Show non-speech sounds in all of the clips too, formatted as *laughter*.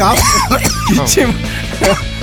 아 기침 *laughs*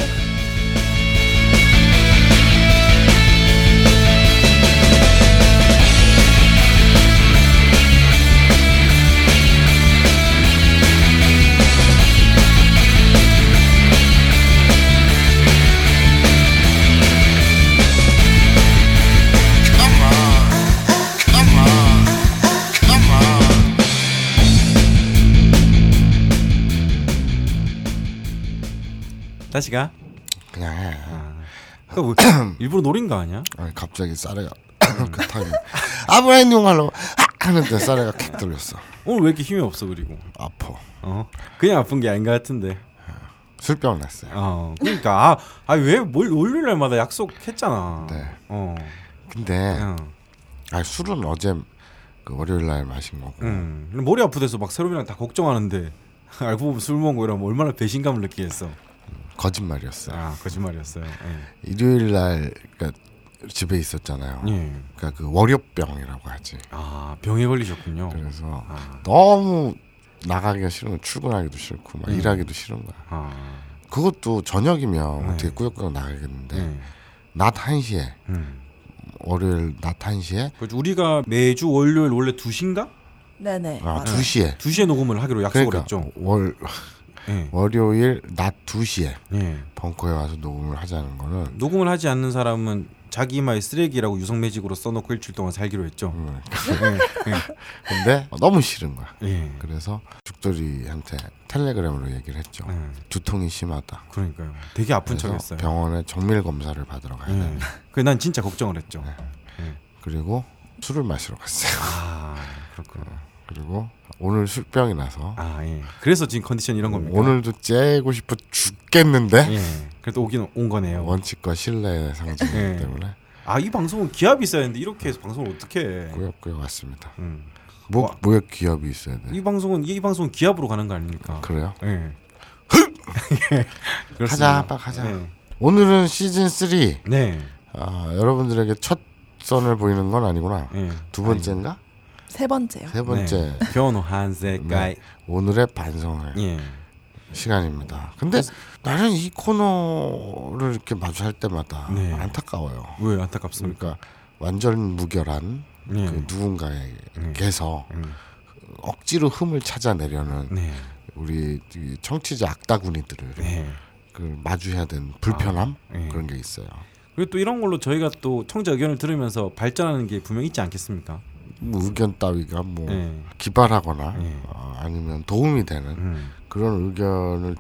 그거 뭐, *coughs* 일부러 노린 거 아니야? 아니, 갑자기 쌀이가 *coughs* 그 타이밍 아브라함 용할로 하는데 쌀이가 킥 들렸어. 오늘 왜 이렇게 힘이 없어 그리고 아파. 어 그냥 아픈 게 아닌 것 같은데 술병 났어요. 어 그러니까 아아왜뭘 월요일 날마다 약속했잖아 네. 어 근데 어. 아 술은 어제 그 월요일 날 마신 거고 음 머리 아프대서 막 세롬이랑 다 걱정하는데 *laughs* 알고 보면 술 먹고 이러면 얼마나 배신감을 느끼겠어 거짓말이었어요. 아 거짓말이었어요 예. 일요일 날 그러니까 집에 있었잖아요. 예. 그러니까 그 월요병이라고 하지. 아 병에 걸리셨군요 그래서 아. 너무 나가기가 거야. 출근하기도 싫고 막 음. 일하기도 싫은 거야. 아 그것도 저녁이면 네. 어떻게 꾸역꾸역 나가겠는데 예. 낮 1시에 음. 월요일 낮 1시에 그래서 우리가 매주 월요일 원래 2시인가? 네네. 아, 맞아요. 2시에 2시에 녹음을 하기로 약속을 그러니까 했죠 월 예. 월요일 낮 2시에 예. 벙커에 와서 녹음을 하자는 거는 녹음을 하지 않는 사람은 자기 이마에 쓰레기라고 유성매직으로 써놓고 일주일 동안 살기로 했죠. 음, 예, *laughs* 근데 너무 싫은 거야. 예, 예. 그래서 죽돌이한테 텔레그램으로 얘기를 했죠. 예. 두통이 심하다. 그러니까요. 되게 아픈 척했어요. 병원에 정밀 검사를 받으러 가야 예. 돼. 그난 진짜 걱정을 했죠. 네. 그리고 술을 마시러 갔어요. 아 그렇구나. 그리고 오늘 술병이 나서 아 예. 그래서 지금 컨디션 이런 겁니까? 오늘도 째고 싶어 죽겠는데 예. 그래도 오긴 온 거네요. 원칙과 신뢰의 상징이기 예. 때문에 아 이 방송은 기합이 있어야 되는데 이렇게 해서 방송을 어떻게 해? 꾸역꾸역 왔습니다. 음. 뭐 와. 뭐에 기업이 있어야 돼. 이 방송은 이 방송은 기합으로 가는 거 아닙니까? 그래요? 예. *laughs* 가자, 빨리 가자. 네. 오늘은 시즌 3. 네. 아, 여러분들에게 첫 선을 보이는 건 아니구나. 예. 두 번째인가? 세 번째요. 세 번째. 네. 변호 한세가이. 오늘의 반성회 예. 시간입니다. 근데 나는 이 코너를 이렇게 마주할 때마다 네. 안타까워요. 왜 안타깝습니까? 그러니까 완전 무결한 예. 그 누군가에게서 음. 억지로 흠을 찾아내려는 네. 우리 이 청취자 악다구니들을 네. 그 마주해야 되는 불편함 아, 네. 그런 게 있어요. 그리고 또 이런 걸로 저희가 또 청자 의견을 들으면서 발전하는 게 분명 있지 않겠습니까? 뭐 의견 따위가 뭐 네. 기발하거나 네. 어, 아니면 도움이 되는 음. 그런 의견을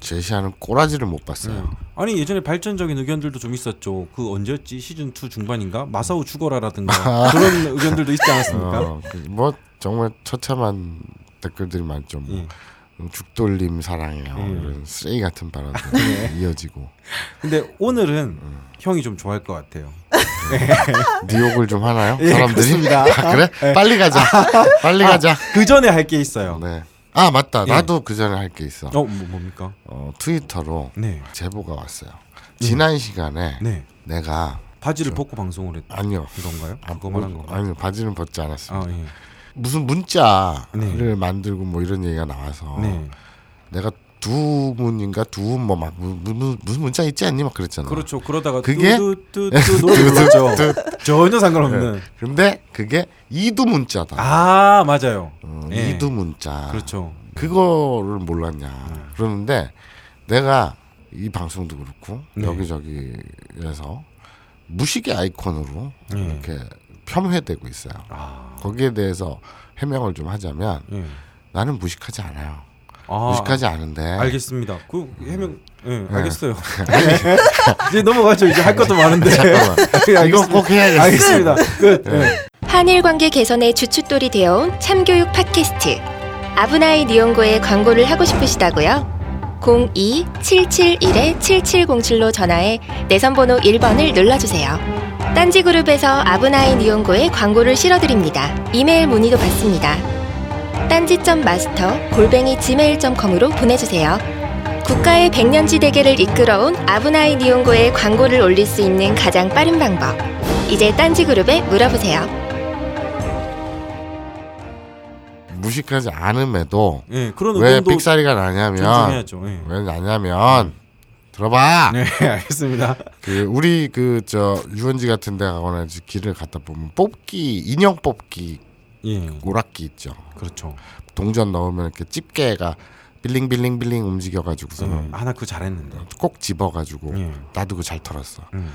제시하는 꼬라지를 못 봤어요. 네. 아니 예전에 발전적인 의견들도 좀 있었죠. 그 언제였지 시즌 2 중반인가 마사오 죽어라라든가 *laughs* 그런 의견들도 있지 않았습니까? 어, 그뭐 정말 처참한 댓글들이 많죠. 뭐 예. 죽돌림 사랑해요. 예. 이런 쓰레기 같은 발언들 *laughs* 이어지고 근데 오늘은 음. 형이 좀 좋아할 것 같아요. *laughs* 네 욕을 좀 하나요? 예, 사람들이. *laughs* 아, 그래? 빨리 가자. 빨리 가자. 그 전에 할 게 있어요. 네. 아 맞다. 예. 나도 그 전에 할 게 있어. 어 뭐, 뭡니까? 어, 트위터로 네. 제보가 왔어요. 지난 시간에 네. 내가 바지를 벗고 방송을 했 아니요. 이건가요? 아, 그거 뭐, 말한 건가? 아니요. 바지는 벗지 않았습니다. 아 예. 무슨 문자를 네. 만들고 뭐 이런 얘기가 나와서 네. 내가 두 문인가 두문뭐막 무슨 무슨 문자 있지 않니 막 그랬잖아. 그렇죠. 그러다가 그게? 뚜뚜뚜뚜 노래 불렀죠. 전혀 상관없는. 근데 그게 이두 문자다. 아 맞아요. 어, 예. 이두 문자. 그렇죠. 그거를 몰랐냐. 그러는데 내가 이 방송도 그렇고 네. 여기저기에서 무식의 아이콘으로 예. 이렇게 폄훼되고 있어요. 아, 거기에 대해서 해명을 좀 하자면 예. 나는 무식하지 않아요. 아, 무식하지 않은데 알겠습니다. 그 해명, 예, 네. 알겠어요. *laughs* 이제 넘어가죠. 이제 할 것도 많은데. 잠깐만. *laughs* 이거 꼭 해야겠어. 알겠습니다. 끝. 예. 한일 관계 개선의 주춧돌이 되어온 참교육 팟캐스트 아브나이 니온고에 광고를 하고 싶으시다고요? 02-771-7707로 전화해 내선번호 1번을 눌러주세요. 딴지그룹에서 아브나이 니온고에 광고를 실어드립니다. 이메일 문의도 받습니다. 딴지.마스터 골뱅이 gmail.com으로 보내주세요. 국가의 백년지 대계를 이끌어온 아브나이 니온고에 광고를 올릴 수 있는 가장 빠른 방법. 이제 딴지그룹에 물어보세요. 무식하지 않음에도 예, 그런 왜 삑사리가 나냐면. 예. 왜 나냐면 들어봐. 네, *laughs* 알겠습니다. 그 우리 그 저 유원지 같은 데 가거나 이제 길을 갔다 보면 뽑기 인형 뽑기 예, 오락기 있죠. 그렇죠. 동전 넣으면 이렇게 집게가 빌링 빌링 빌링 움직여 가지고서 예, 는 하나 그거 잘했는데. 꼭 집어 가지고 예. 나도 그거 잘 털었어. 음.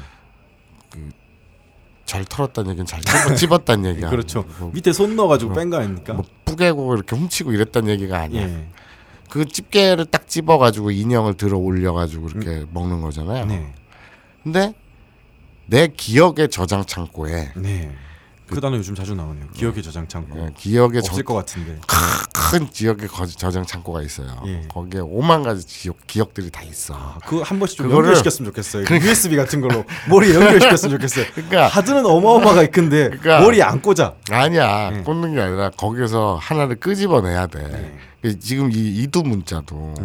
잘 털었다는 얘기는 잘 집어, 집었다는 *laughs* 얘기야. 그렇죠. 뭐, 밑에 손 넣어가지고 뺀거 아닙니까? 뭐 뿌개고 이렇게 훔치고 이랬다는 얘기가 아니야. 예. 그 집게를 딱 집어 가지고 인형을 들어 올려 가지고 이렇게 먹는 거잖아요. 음. 네. 근데 내 기억의 저장 창고에 네. 그 단어 요즘 자주 나오네요. 기억의 저장 창고. 예, 기억의 저, 없을 것 같은데. 큰 지역의 거- 저장 창고가 있어요. 예. 거기에 오만 가지 기억, 기억들이 다 있어. 아, 그한 번씩 좀 그거를- 연결시켰으면 좋겠어요. USB 같은 걸로 머리에 연결시켰으면 좋겠어요. *laughs* 그러니까 하드는 어마어마가 있근데 그러니까- 머리에 안 꽂아. 아니야 예. 꽂는 게 아니라 거기서 하나를 끄집어내야 돼. 네. 그 지금 이 이두 문자도 예.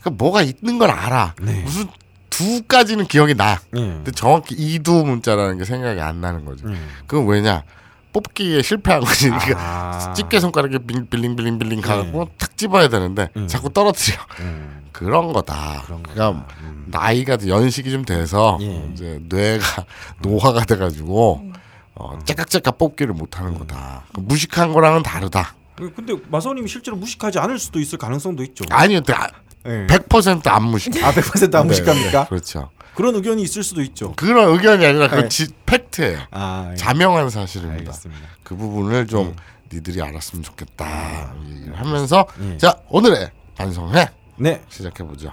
그러니까 뭐가 있는 걸 알아. 네. 무슨 두까지는 기억이 나. 예. 근데 정확히 이두 문자라는 게 생각이 안 나는 거지. 예. 그건 왜냐? 뽑기에 실패한 거지. 그러니까 아. 집게 손가락에 빌- 빌링 빌링 빌링 가고 탁 집어야 되는데 음. 자꾸 떨어뜨려. 음, 그런 거다. 그런 거다. 그러니까 음. 나이가 연식이 좀 돼서 예. 이제 뇌가 *laughs* 노화가 돼가지고 어, 째깍째깍 뽑기를 못하는 거다. 그 무식한 거랑은 다르다. 예, 근데 마사오님이 실제로 무식하지 않을 수도 있을 가능성도 있죠. 아니요, 아, 예. 100%안 무식. 아, 100%안 네, 무식합니까? 네, 그렇죠. 그런 의견이 있을 수도 있죠. 그런 의견이 아니라 그 네. 지, 팩트예요. 아, 예. 자명한 사실입니다. 알겠습니다. 그 부분을 좀 니들이 알았으면 좋겠다 이 얘기를 하면서 예. 자 오늘의 반성회 네, 시작해 보죠.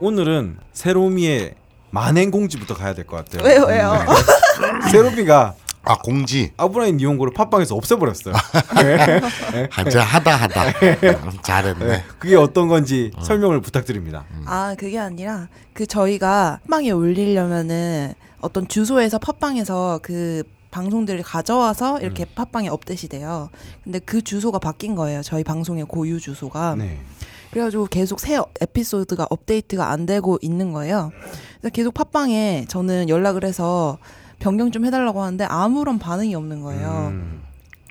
오늘은 세로미의 만행공지부터 가야 될 것 같아요. 왜요 왜요? *laughs* 세로미가 아 공지 아브라인 니온고를 팟빵에서 없애버렸어요. *laughs* 하자 하다 하다 *laughs* 음, 잘했네. 네. 그게 어떤 건지 설명을 부탁드립니다. 아 그게 아니라 그 저희가 팟빵에 올리려면은 어떤 주소에서 팟빵에서 그 방송들을 가져와서 이렇게 팟빵에 업데이트 돼요. 근데 그 주소가 바뀐 거예요. 저희 방송의 고유 주소가. 네. 그래가지고 계속 새 에피소드가 업데이트가 안 되고 있는 거예요. 그래서 계속 팟빵에 저는 연락을 해서 변경 좀 해달라고 하는데 아무런 반응이 없는 거예요. 음,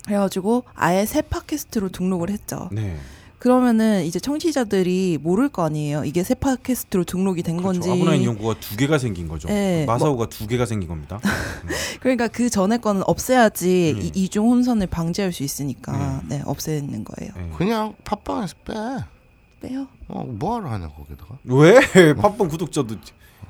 그래가지고 아예 새 팟캐스트로 등록을 했죠. 네. 그러면은 이제 청취자들이 모를 거 아니에요. 이게 새 팟캐스트로 등록이 된 그렇죠. 건지. 아브라인 니온고가 두 개가 생긴 거죠. 네, 마사오가 두 개가 생긴 겁니다. *laughs* 그러니까 그 전에 거는 없애야지 음. 이 이중 혼선을 방지할 수 있으니까 네, 없애는 거예요. 네. 그냥 팟빵에서 빼. 빼요. 어 뭐하러 하냐 거기다가 왜 *laughs* 팟빵 구독자도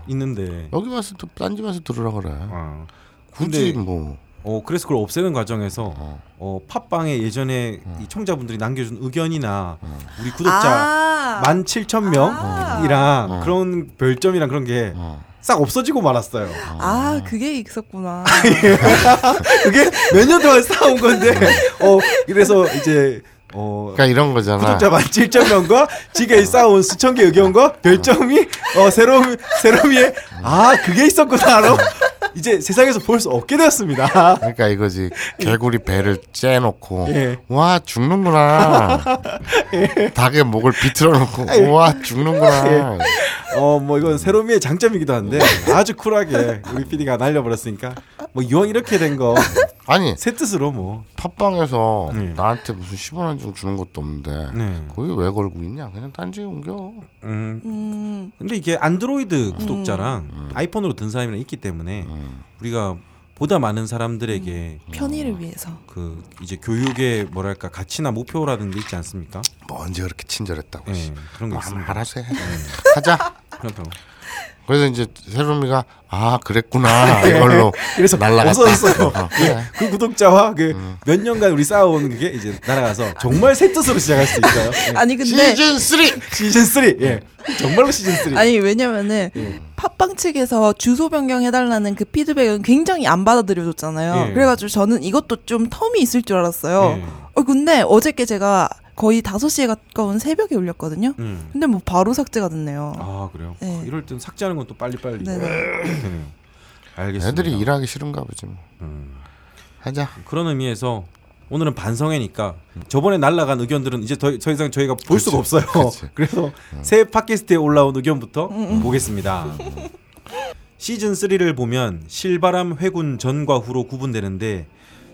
있는데. 여기 와서 또 딴집 와서 들으라 그래. 아. 굳이 근데 뭐 어 그래서 그걸 없애는 과정에서 어. 어 팟빵에 예전에 이 청자분들이 남겨준 의견이나 어. 우리 구독자 아, 만 칠천 명이랑 어. 그런 별점이랑 그런 게 싹 어. 없어지고 말았어요. 아 그게 있었구나. *laughs* 그게 몇 년 동안 쌓아온 건데 어 그래서 이제 어. 그러니까 이런 거잖아. 구독자 만 7천 명과 지가 쌓아온 수천 개 의견과 별점이 어 세롬 세롬이의 아 그게 있었구나로 이제 세상에서 볼 수 없게 되었습니다. 그러니까 이거지. 개구리 배를 째놓고 예. 와 죽는구나. 닭의 목을 비틀어 놓고 와 죽는구나. 어 뭐 이건 세롬이의 장점이기도 한데 아주 쿨하게 우리 PD가 날려버렸으니까 뭐 이왕 이렇게 된거 *laughs* 새 아니 뜻으로 뭐 팟빵에서 네. 나한테 무슨 10원 한장 주는 것도 없는데 네. 거기 왜 걸고 있냐 그냥 딴지 옮겨 음 음, 근데 이게 안드로이드 구독자랑 아이폰으로 든 사람이랑 있기 때문에 음. 우리가 보다 많은 사람들에게 편의를 위해서. 그 이제 교육의 뭐랄까 가치나 목표라는 게 있지 않습니까? 뭐 언제 그렇게 친절했다고 예, 씨. 그런 게뭐 있습니다. 알아서 해 하자 그렇다고. 그래서 이제 세롬이가 아 그랬구나 *laughs* 이걸로 그래서 날라갔다 없어졌어요. 어, 그래. 그 구독자와 그몇 년간 우리 쌓아온 그게 이제 날아가서 정말 새 뜻으로 시작할 수 있어요. *laughs* 예. 아니 근데 시즌 3 시즌 3. 예. 정말로 시즌 3. 아니 왜냐면은 예. 팟빵 측에서 주소 변경해달라는 그 피드백은 굉장히 안 받아들여줬잖아요. 예. 그래가지고 저는 이것도 좀 텀이 있을 줄 알았어요. 예. 어 근데 어저께 제가 거의 5시에 가까운 새벽에 올렸거든요. 음. 근데 뭐 바로 삭제가 됐네요. 아 그래요. 네. 이럴 땐 삭제하는 건 또 빨리 빨리. 네네. 네. 알겠습니다. 애들이 일하기 싫은가 보지 뭐 음. 하자 그런 의미에서 오늘은 반성회니까 저번에 날라간 의견들은 이제 더, 더 이상 저희가 볼 수가 없어요. 그치. *laughs* 그래서 새 팟캐스트에 올라온 의견부터 보겠습니다. *laughs* 시즌 3를 보면 실바람 회군 전과 후로 구분되는데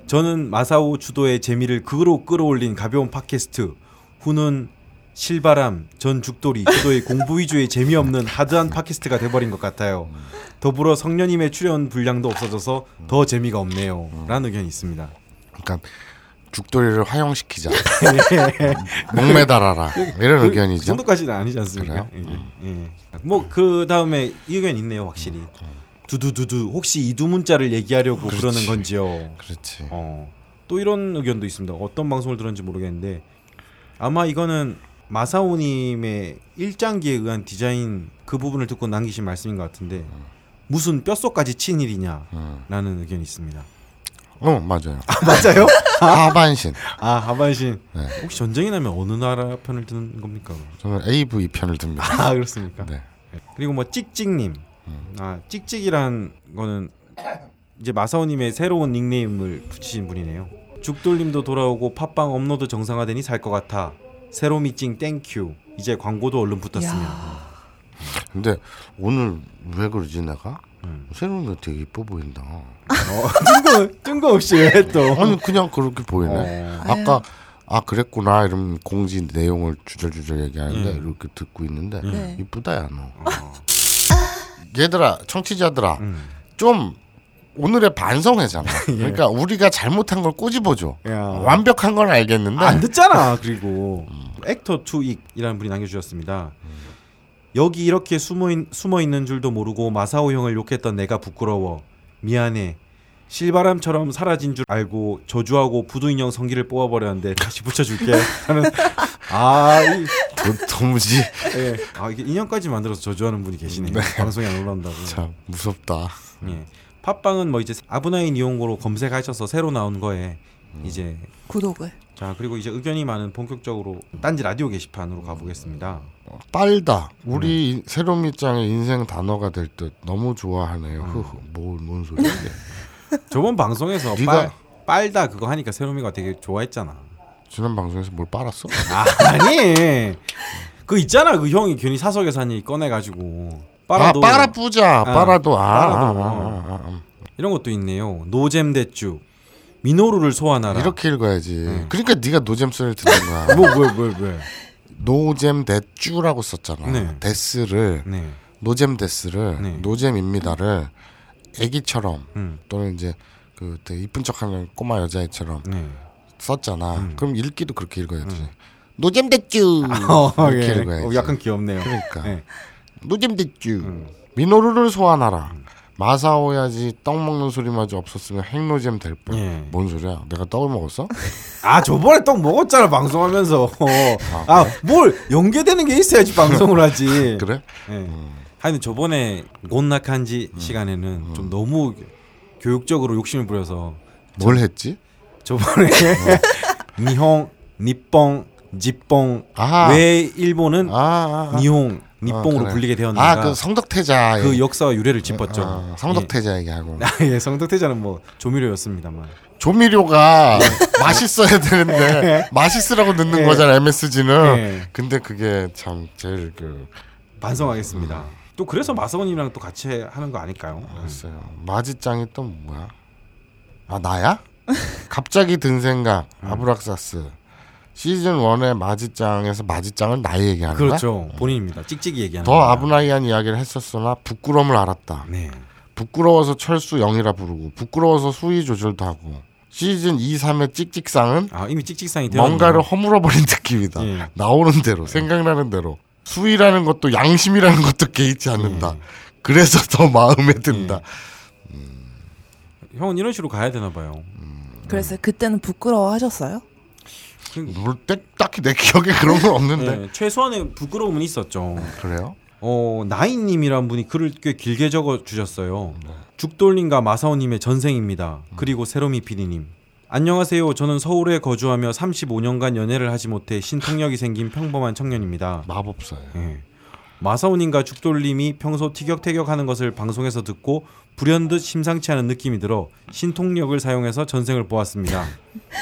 저는 마사오 주도의 재미를 극으로 끌어올린 가벼운 팟캐스트 후는 실바람 전 죽돌이 주도의 공부 위주의 재미없는 하드한 팟캐스트가 돼버린 것 같아요. 더불어 성년임의 출연 분량도 없어져서 더 재미가 없네요. 라는 의견이 있습니다. 그러니까 죽돌이를 화형시키자. *laughs* 목매달아라. 이런 그 의견이죠. 정도까지는 아니지 않습니까? 그래요? 예, 예. 뭐그 다음에 이 의견 있네요, 확실히. 두두두두 혹시 이 두 문자를 얘기하려고 그러는 건지요. 그렇지. 어. 또 이런 의견도 있습니다. 어떤 방송을 들었는지 모르겠는데 아마 이거는 마사오님의 일장기에 의한 디자인 그 부분을 듣고 남기신 말씀인 것 같은데 무슨 뼛속까지 친 일이냐라는 음. 의견이 있습니다. 어 맞아요. 맞아요? *laughs* 하반신. 아 하반신 네. 혹시 전쟁이 나면 어느 나라 편을 드는 겁니까? 저는 AV 편을 듭니다. 아 그렇습니까? 네. 그리고 뭐 찍찍님, 아 찍찍이란 거는 이제 마사오님의 새로운 닉네임을 붙이신 분이네요. 죽돌님도 돌아오고 팟빵 업로드 정상화되니 살 것 같아. 새로미찡 thank you. 이제 광고도 얼른 붙었으면. 근데 오늘 왜 그러지 내가? 음. 새로운 거 되게 이뻐 보인다. 어, 뜬거 뜬금 없이 왜 또? 아니 그냥 그렇게 보이네. 어. 아까 아 그랬구나 이런 공지 내용을 주절주절 얘기하는데 음. 이렇게 듣고 있는데 네. 이쁘다 야 너. 어. 얘들아 청취자들아 음. 좀 오늘의 반성회잖아. *laughs* 그러니까 우리가 잘못한 걸 꼬집어줘. 야. 완벽한 건 알겠는데 안 듣잖아. *laughs* 그리고 액터 투익이라는 분이 남겨주셨습니다. 여기 이렇게 숨어, 있, 숨어 있는 줄도 모르고 마사오 형을 욕했던 내가 부끄러워. 미안해. 실바람처럼 사라진 줄 알고 저주하고 부두 인형 성기를 뽑아버렸는데 다시 붙여줄게. *laughs* 하는 아, 이, 도, 도무지 예. 아 이게 인형까지 만들어서 저주하는 분이 계시네요. 방송에 안 올라온다고. 참 무섭다. 예. 팟빵은 뭐 이제 아브나인 이용고로 검색하셔서 새로 나온 거에 이제 구독을. 자 그리고 이제 의견이 많은 본격적으로 딴지 라디오 게시판으로 가보겠습니다. 빨다. 우리 새로미짱의 인생 단어가 될 듯 너무 좋아하네요. 흐흐. 뭘 뭔 소리야? 이게. 저번 방송에서 네가- 빨, 빨다 그거 하니까 세롬이가 되게 좋아했잖아. 지난 방송에서 뭘 빨았어? *laughs* 아 니 그 있잖아 그 형이 괜히 사석에사니 꺼내가지고 빨아도 아 빨아 뿌자. 아, 빨아도 아, 아, 빨아도. 아, 아, 아. 이런 것도 있네요. 노잼 대쭈 미노루를 소환하라. 이렇게 읽어야지. 그러니까 네가 노잼 소리를 듣는 거야. 뭐뭐뭐 *laughs* 왜? 노잼 대쭈라고 썼잖아. 네. 데스를 네. 노잼 데스를 네. 노잼입니다를 애기처럼 음. 또는 이제 그 되게 이쁜 척하는 꼬마 여자애처럼 네. 썼잖아. 그럼 읽기도 그렇게 읽어야지. 노잼 대쭈 *laughs* 어, 이렇게 예. 읽어야지. 어, 약간 귀엽네요. 그러니까 네. 노잼 대쭈 음. 미노루를 소환하라. 마사오야지 떡 먹는 소리마저 없었으면 핵노잼 될 뻔. 예. 뭔 소리야? 내가 떡을 먹었어? 아 저번에 떡 먹었잖아 방송하면서. *laughs* 아뭘 연계되는 게 있어야지 방송을 하지. *laughs* 그래? 예. 하여튼 저번에 곤나칸지 시간에는 좀 너무 교육적으로 욕심을 부려서 뭘 했지? 저번에 *laughs* 니홍, 니뽕, 지뽕 아. 왜 일본은 아, 아, 아. 니홍, 니뽕으로 그래. 불리게 되었는가 아, 그 성덕태자. 그 역사와 유래를 짚었죠. 아, 성덕태자 얘기하고. 예. *laughs* 아, 예, 성덕태자는 뭐 조미료였습니다만. 조미료가 *laughs* 맛있어야 되는데 맛있으라고 넣는 예. 거잖아 MSG는. 예. 근데 그게 참 제일 그 반성하겠습니다. 또 그래서 마사오님이랑 또 같이 하는 거 아닐까요? 글쎄요. 마지짱이 또 뭐야? 아 나야? 갑자기 든 생각. 음. 아브락사스. 시즌 1의 마지짱에서 마지짱은 나의 얘기하는? 그렇죠. 본인입니다. 찍찍이 얘기하는 더. 아브나이한 이야기를 했었으나 부끄러움을 알았다. 네. 부끄러워서 철수 영이라 부르고 부끄러워서 수위 조절도 하고 시즌 2, 3의 찍찍상은 아 이미 찍찍상이. 뭔가를 허물어버린 *laughs* 느낌이다. 예. 나오는 대로 생각나는 대로 수위라는 것도 양심이라는 것도 개의치 않는다. 예. 그래서 더 마음에 든다. 형은 이런 식으로 가야 되나 봐요. 그래서 그때는 부끄러워하셨어요? 뭘 딱- 딱히 내 기억에 그런 건 없는데 네, 최소한의 부끄러움은 있었죠. 그래요? 어 나인님이란 분이 글을 꽤 길게 적어 주셨어요. 죽돌님과 마사오님의 전생입니다. 그리고 세로미 PD님. 안녕하세요. 저는 서울에 거주하며 35년간 연애를 하지 못해 신통력이 생긴 평범한 청년입니다. 마법사예요. 예. 마사오님과 죽돌님이 평소 티격태격하는 것을 방송에서 듣고 불현듯 심상치 않은 느낌이 들어 신통력을 사용해서 전생을 보았습니다.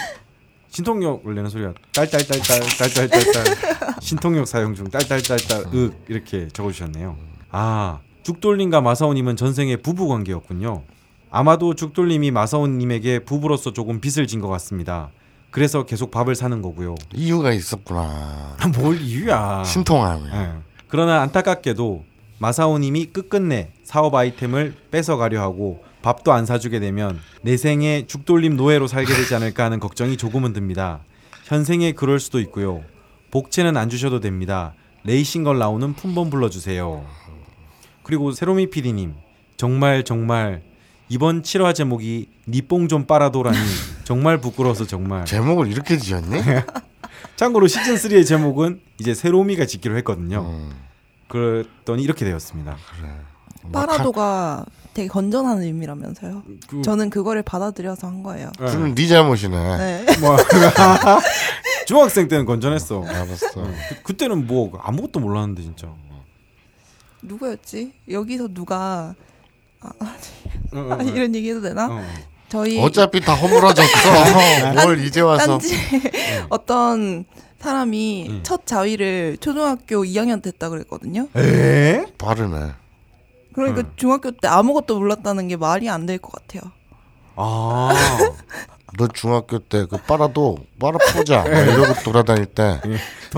*laughs* 신통력을 내는 소리가 딸딸딸딸 딸딸딸딸 신통력 사용 중 딸딸딸딸 윽 이렇게 적어주셨네요. 아 죽돌님과 마사오님은 전생의 부부 관계였군요. 아마도 죽돌님이 마사오님에게 부부로서 조금 빚을 진 것 같습니다. 그래서 계속 밥을 사는 거고요. 이유가 있었구나. 뭘 이유야? 신통함이. 예. 그러나 안타깝게도 마사오님이 끝끝내 사업 아이템을 뺏어가려 하고 밥도 안 사주게 되면 내 생에 죽돌림 노예로 살게 되지 않을까 하는 걱정이 조금은 듭니다. 현생에 그럴 수도 있고요. 복채는 안 주셔도 됩니다. 레이싱걸 나오는 품번 불러주세요. 그리고 세로미 PD님 정말 정말 이번 7화 제목이 니뽕 좀 빨아도라니 정말 부끄러워서 정말 *laughs* 제목을 이렇게 지었니? *laughs* 참고로 시즌 3의 제목은 이제 세로미가 짓기로 했거든요. 음, 그랬더니 이렇게 되었습니다. 파라도가 되게 건전한 의미라면서요. 그, 저는 그거를 받아들여서 한 거예요. 예. 그럼 네 잘못이네. 네. *laughs* 뭐 *laughs* 중학생 때는 건전했어. 알았어. 그, 그때는 뭐 아무것도 몰랐는데 진짜. 누구였지? 여기서 누가 어, 어, 아, *laughs* 이런 얘기 해도 되나? 어. 저희 어차피 다 허물어졌어. 뭘 이제 와서. 어떤 사람이 음. 첫 자위를 초등학교 2학년 때 했다 그랬거든요. 에? 빠르네. 그러니까 음. 중학교 때 아무것도 몰랐다는 게 말이 안 될 것 같아요. 아. *laughs* 너 중학교 때 그 빨아도 빨아 보자 막 이러고 돌아다닐 때뭐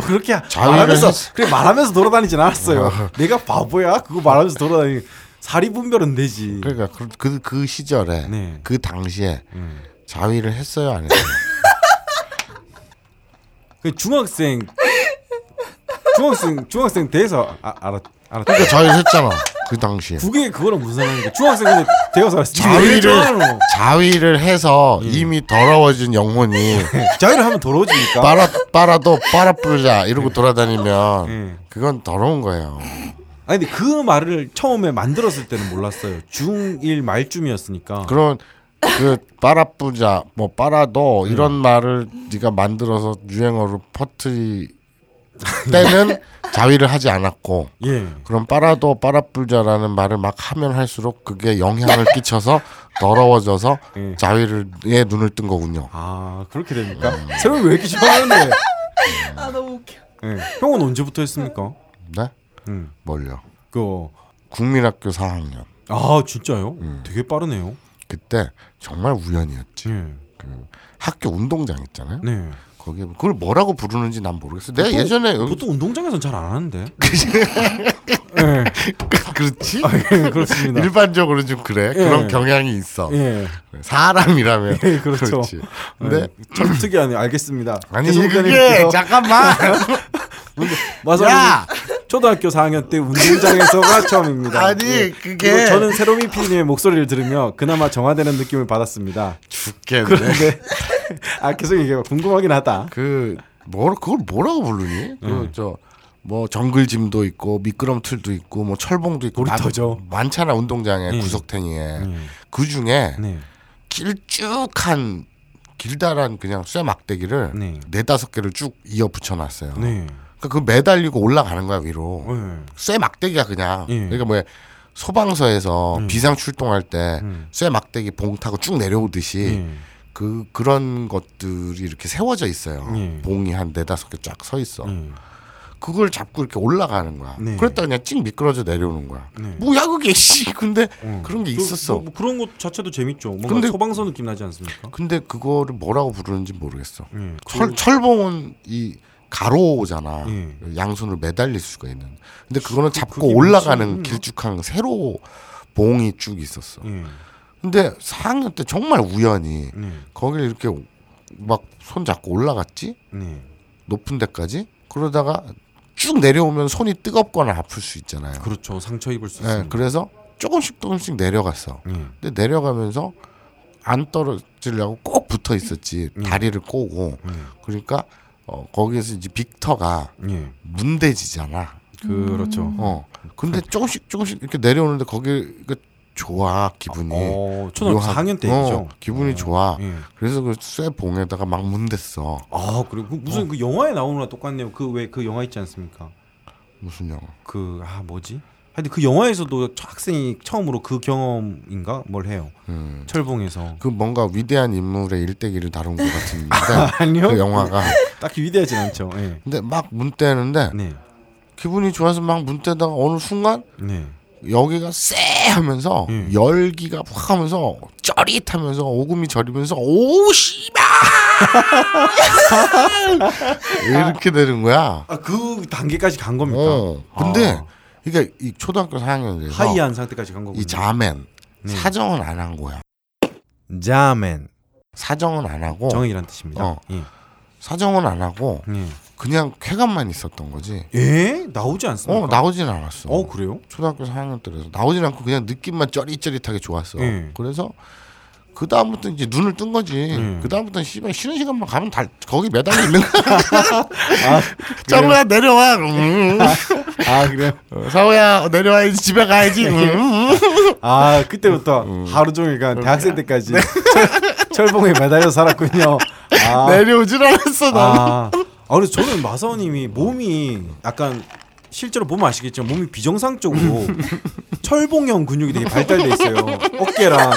그렇게 말하면서 했- 그래 말하면서 돌아다니진 않았어요. 내가 바보야? 그거 말하면서 돌아다니. 사리 분별은 되지. 그러니까 그, 그, 그 시절에 네. 그 당시에 음. 자위를 했어요 안 했어요? *laughs* 그 중학생 중학생 중학생 돼서 아, 알았 알았. 그러니까 자위를 했잖아 그 당시에. 그게 그거랑 무슨 상관인데 중학생 근데 되어서 알았어. 자위를 자위를 해서 이미 더러워진 영혼이 *laughs* 자위를 하면 더러워지니까. 빨아 빨아도 빨아 뿌자 이러고 돌아다니면 예. 그건 더러운 거예요. 아니 근데 그 말을 처음에 만들었을 때는 몰랐어요. 중1 말쯤이었으니까. 그런 그 빨아 뿌자 뭐 빨아도 이런 말을 네가 만들어서 유행어로 퍼뜨리 때는 자위를 하지 않았고 예. 그럼 빨아도 빨아 뿌자라는 말을 막 하면 할수록 그게 영향을 끼쳐서 더러워져서 예. 자위를에 눈을 뜬 거군요. 아 그렇게 됩니까? 새로운 왜 이렇게 좋아하는데? *laughs* 아 너무 웃겨. 예. 형은 언제부터 했습니까? 네? 음. 뭘요? 그. 국민학교 4학년 아 진짜요? 음. 되게 빠르네요. 그때 정말 우연이었지. 예. 그 학교 운동장 있잖아요. 네. 거기에 그걸 뭐라고 부르는지 난 모르겠어. 내가 예전에 여기 보통 운동장에서는 잘 안 하는데. *laughs* 예. *laughs* 그렇지? 아, 예, 그렇습니다. 일반적으로 좀 그래. 예. 그런 경향이 있어. 예. 사람이라면 예, 그렇죠. 그렇지. 근데 네. 참 특이하네. 알겠습니다. 아니 이게. 잠깐만. *laughs* 맞아. 야 초등학교 4학년 때 운동장에서가 처음입니다. 아니 예. 그게 저는 세로미 PD님의 목소리를 들으며 그나마 정화되는 느낌을 받았습니다. 죽겠네. 그런데 *laughs* 아 계속 얘기해 궁금하긴 하다. 그 뭐 그걸 뭐라고 부르니? 음. 그저 뭐 정글짐도 있고 미끄럼틀도 있고 뭐 철봉도 있고 놀이터죠. 많- 많잖아 운동장에 음. 구석탱이에 네. 그 중에 네. 길쭉한 길다란 그냥 쇠 막대기를 네. 네 다섯 개를 쭉 이어 붙여놨어요. 네. 그러니까 그 매달리고 올라가는 거야 위로. 네. 쇠 막대기가 그냥 예. 그러니까 뭐 소방서에서 음. 비상 출동할 때 음. 쇠 막대기 봉 타고 쭉 내려오듯이 네. 그 그런 것들이 이렇게 세워져 있어요. 예. 봉이 한 네다섯 개 쫙 서 있어. 네. 그걸 잡고 이렇게 올라가는 거야. 네. 그랬다 그냥 찍 미끄러져 내려오는 거야. 네. 뭐야 그게 씨. *laughs* 근데 어. 그런 게 그, 있었어. 뭐, 뭐 그런 것 자체도 재밌죠. 뭔가 근데- 소방서 느낌 나지 않습니까? 근데 그거를 뭐라고 부르는지 모르겠어. 네. 철 철봉은 이 가로잖아. 예. 양손으로 매달릴 수가 있는. 근데 그거는 그- 잡고 올라가는 길쭉한 세로 봉이 쭉 있었어. 예. 근데 4학년 때 정말 우연히 네. 거길 이렇게 막 손 잡고 올라갔지 네. 높은 데까지 그러다가 쭉 내려오면 손이 뜨겁거나 아플 수 있잖아요. 그렇죠. 상처 입을 수 예, 있습니다. 그래서 조금씩 조금씩 내려갔어. 예. 근데 내려가면서 안 떨어지려고 꼭 붙어 있었지 음. 다리를 꼬고 예. 그러니까 어, 거기에서 이제 빅터가 예. 문대지잖아. 그렇죠. 어 근데 조금씩 조금씩 이렇게 내려오는데 거기 그 좋아 기분이. 어, 초등학교 묘하- 4학년 때 얘기죠. 어, 기분이 어. 좋아. 예. 그래서 그 쇠 봉에다가 막 문댔어. 아, 그리고 그 무슨 그 영화에 나오는 거랑 똑같네요. 그 왜 그 영화 있지 않습니까? 무슨 영화? 그 아 뭐지? 하여튼 그 영화에서도 학생이 처음으로 그 경험인가 뭘 해요. 음. 철봉에서. 그 뭔가 위대한 인물의 일대기를 다룬 것 같은데 *laughs* 아니요. 그 영화가 *laughs* 딱히 위대하진 않죠. 예. 근데 막 문대는데 네. 기분이 좋아서 막 문대다가 어느 순간 네. 여기가 쎄 하면서 음. 열기가 확 하면서 쩌릿하면서 오금이 저리면서 오 씨발 *laughs* 이렇게 되는 거야. 아 그 단계까지 간 겁니까? 어. 근데 아, 그러니까 이 초등학교 4학년에서 하이한 상태까지 간 거군요. 이 자맨 네. 사정은 안 한 거야. 자맨 사정은 안 하고 정의란 뜻입니다. 어. 예. 사정은 안 하고 예. 그냥 쾌감만 있었던 거지. 예? 나오지 않습니까? 어 나오진 않았어. 어 그래요? 초등학교 4학년 때라서 나오진 않고 그냥 느낌만 쩌릿쩌릿하게 좋았어. 예. 그래서 그 다음부터 이제 눈을 뜬 거지. 예. 그 다음부터 씨발 쉬는 시간만 가면 다 거기 매달려 있는 거야. *laughs* 아, 정우야 내려와. 음. 아 그래요? 어, 사우야 내려와 이제 집에 가야지. 음. 아 그때부터 하루 종일 간 대학생 때까지 철, *laughs* 철봉에 매달려 살았군요. 아, 내려오질 않았어 나. 아, 아 그래서 저는 마사오님이 몸이 약간 실제로 보면 아시겠지만 몸이 비정상적으로 *laughs* 철봉형 근육이 되게 발달돼 있어요. 어깨랑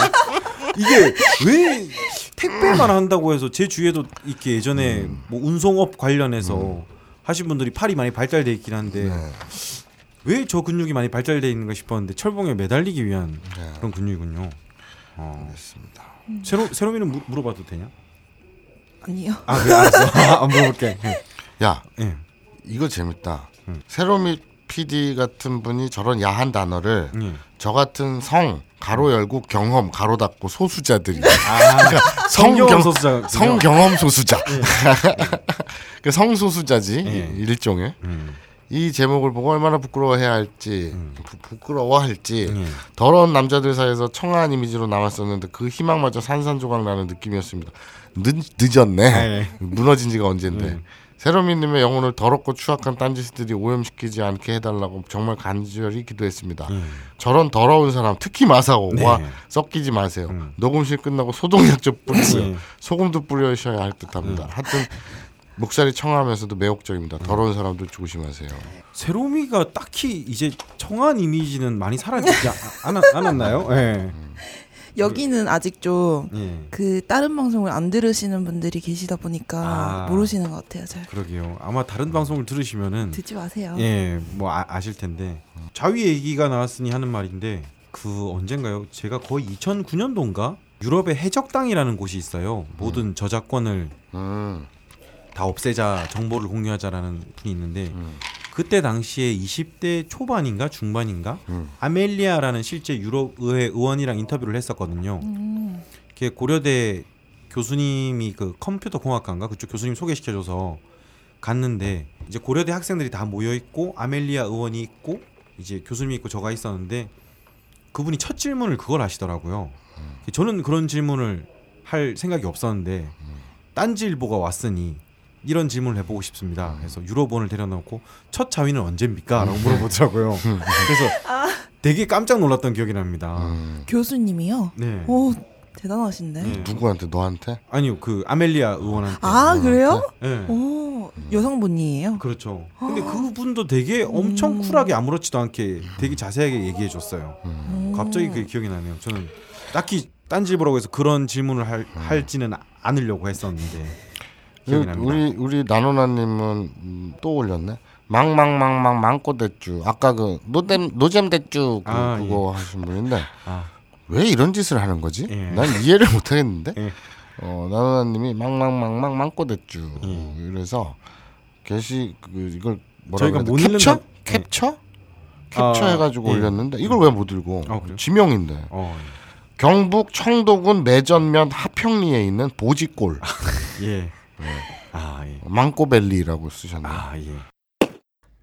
이게 왜 택배만 한다고 해서 제 주위에도 이렇게 예전에 뭐 운송업 관련해서 하신 분들이 팔이 많이 발달돼 있긴 한데 네. 왜저 근육이 많이 발달돼 있는가 싶었는데 철봉에 매달리기 위한 네. 그런 근육이군요. 어. 알겠습니다. 세로 세로미는 무- 물어봐도 되냐? 아니요. 아 그래 알았어. *laughs* 안 물어볼게. 야 예. 이거 재밌다. 음. 세로미 PD 같은 분이 저런 야한 단어를 예. 저 같은 성 가로 열고 경험 가로 닫고 소수자들이 아 *laughs* 성경 성경 소수자 성경험 소수자 *laughs* 그 성소수자지 예. 일종의 음. 이 제목을 보고 얼마나 부끄러워해야 할지 음. 부, 부끄러워할지 예. 더러운 남자들 사이에서 청아한 이미지로 남았었는데 그 희망마저 산산조각 나는 느낌이었습니다. 늦, 늦었네. 네. 무너진 지가 언젠데. 네. 세로미님의 영혼을 더럽고 추악한 딴짓들이 오염시키지 않게 해달라고 정말 간절히 기도했습니다. 예. 저런 더러운 사람, 특히 마사오와 네. 섞이지 마세요. 음. 녹음실 끝나고 소독약 좀 뿌리고요. 예. 소금도 뿌려셔야 할 듯합니다. 하여튼 목살이 청하면서도 매혹적입니다. 더러운 사람들 조심하세요. 세로미가 딱히 이제 청한 이미지는 많이 사라지지 않- 않았나요? 예. 여기는 아직 좀 예. 그 다른 방송을 안 들으시는 분들이 계시다 보니까 아. 모르시는 것 같아요. 잘 그러게요. 아마 다른 방송을 들으시면은 듣지 마세요. 예, 뭐 아, 아실 텐데 자위 얘기가 나왔으니 하는 말인데 그 언젠가요? 제가 거의 2009년도인가 유럽의 해적당이라는 곳이 있어요. 모든 저작권을 음, 다 없애자 정보를 공유하자라는 분이 있는데 음. 그때 당시에 20대 초반인가 중반인가 음. 아멜리아라는 실제 유럽 의회 의원이랑 인터뷰를 했었거든요. 음. 그게 고려대 교수님이 그 컴퓨터 공학과인가 그쪽 교수님 소개시켜줘서 갔는데 이제 고려대 학생들이 다 모여 있고 아멜리아 의원이 있고 이제 교수님이 있고 저가 있었는데 그분이 첫 질문을 그걸 하시더라고요. 저는 그런 질문을 할 생각이 없었는데 딴지일보가 왔으니 이런 질문을 해보고 싶습니다. 그래서 유로본을 데려놓고 첫 자위는 언제입니까?라고 물어보더라고요. *laughs* 그래서 되게 깜짝 놀랐던 기억이 납니다. 음. 교수님이요? 네. 오 대단하신데. 네. 누구한테 너한테? 아니요 그 아멜리아 의원한테. 아 그래요? 네. 오 여성분이에요? 그렇죠. 근데 그분도 되게 엄청 음. 쿨하게 아무렇지도 않게 되게 자세하게 얘기해 줬어요. 음. 오. 갑자기 그게 기억이 나네요. 저는 딱히 딴지 보라고 해서 그런 질문을 할, 할지는 않으려고 했었는데 기억이 납니다. 우리 우리 나노나님은 음, 또 올렸네. 망망망망 망꼬대쭈. 아까 그 노잼 노잼 대쭈 그, 아, 그거 하신 분인데 아, 왜 이런 짓을 하는 거지? 예. 난 이해를 *laughs* 못 하겠는데. 예. 어 나노나님이 망망망망 망꼬대쭈. 예. 그래서 게시 그 이걸 뭐라 저희가 못 돼? 읽는 캡처? 건- 예. 캡처? 캡처 아, 해가지고 예. 올렸는데 이걸 왜 못 읽어? 아, 그래요? 지명인데. 어, 경북 청도군 내전면 하평리에 있는 보지골 *laughs* 예. 아, 예. 망꼬벨리라고 쓰셨네요. 아, 예.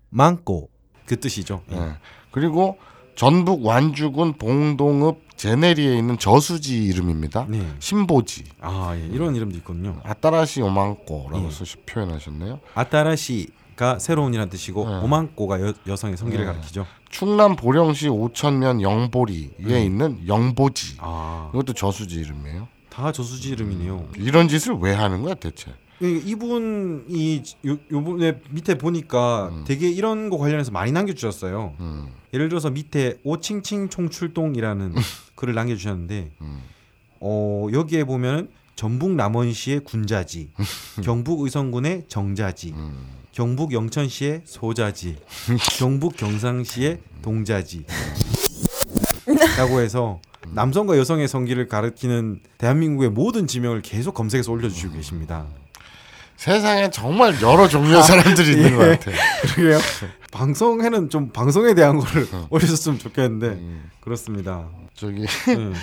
망고 그 뜻이죠. 예. 예. 그리고 전북 완주군 봉동읍 제네리에 있는 저수지 이름입니다. 네. 신보지. 아, 예. 이런 이름도 있거든요. 아따라시 오망꼬라고 예. 쓰시 표현하셨네요. 아따라시가 새로운이라는 뜻이고 네. 오망고가 여, 여성의 성기를 네. 가리키죠. 충남 보령시 오천면 영보리에 음. 있는 영보지. 아, 이것도 저수지 이름이에요. 다 저수지 이름이네요. 이런 짓을 왜 하는 거야 대체? 이- 이분이 요, 요번에 밑에 보니까 음. 되게 이런 거 관련해서 많이 남겨주셨어요. 음, 예를 들어서 밑에 오칭칭 총출동이라는 글을 남겨주셨는데 음. 어, 여기에 보면은 전북 남원시의 군자지, 경북 의성군의 정자지, 음. 경북 영천시의 소자지, 경북 경상시의 동자지. *laughs* 라고 해서 남성과 여성의 성기를 가리키는 대한민국의 모든 지명을 계속 검색해서 올려주시고 계십니다. 세상에 정말 여러 종류의 사람들이 있는 것 같아. 그러게요. *laughs* 방송에는 좀 방송에 대한 거를 어. 올려줬으면 좋겠는데 음. 그렇습니다. 저기 음.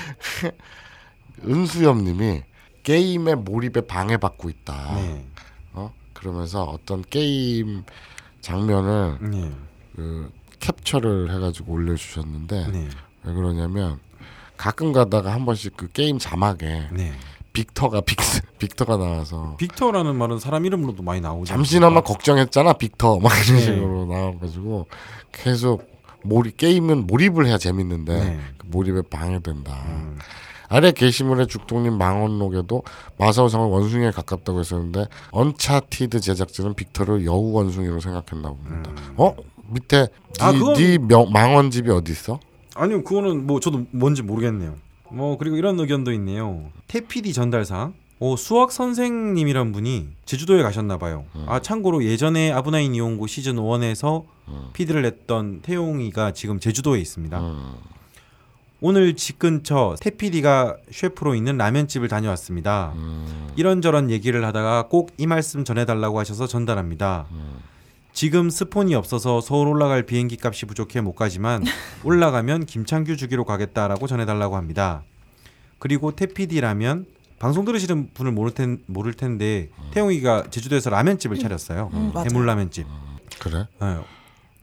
*laughs* 은수엽님이 게임의 몰입에 방해받고 있다. 네. 어? 그러면서 어떤 게임 장면을 네. 그 캡처를 해가지고 올려주셨는데 네. 왜 그러냐면 가끔 가다가 한 번씩 그 게임 자막에 네. 빅터가 빅 *laughs* 빅터가 나와서 빅터라는 말은 사람 이름으로도 많이 나오죠. 잠시나마 걱정했잖아 빅터 막 이런 네. 식으로 나와가지고 계속 몰입 게임은 몰입을 해야 재밌는데 네. 그 몰입에 방해된다. 음. 아래 게시물의 죽동님 망원록에도 마사오상을 원숭이에 가깝다고 했었는데 언차티드 제작진은 빅터를 여우 원숭이로 생각했나 봅니다. 어 밑에 아, 네, 그건- 네 명- 망원집이 어디 있어? 아니요, 그거는 뭐 저도 뭔지 모르겠네요. 뭐 그리고 이런 의견도 있네요. 태피디 전달상. 오, 수학 선생님이란 분이 제주도에 가셨나 봐요. 아 참고로 예전에 아부나이 니홍고 시즌 1에서 피디를 냈던 태용이가 지금 제주도에 있습니다. 음, 오늘 집 근처 태피디가 셰프로 있는 라면집을 다녀왔습니다. 음, 이런저런 얘기를 하다가 꼭 이 말씀 전해달라고 하셔서 전달합니다. 지금 스폰이 없어서 서울 올라갈 비행기 값이 부족해 못 가지만 *laughs* 올라가면 김창규 주기로 가겠다라고 전해달라고 합니다. 그리고 태피디라면 방송 들으시는 분을 모를, 텐, 모를 텐데 태용이가 제주도에서 라면집을 차렸어요. 음, 맞아요. 해물라면집. 그래? 네.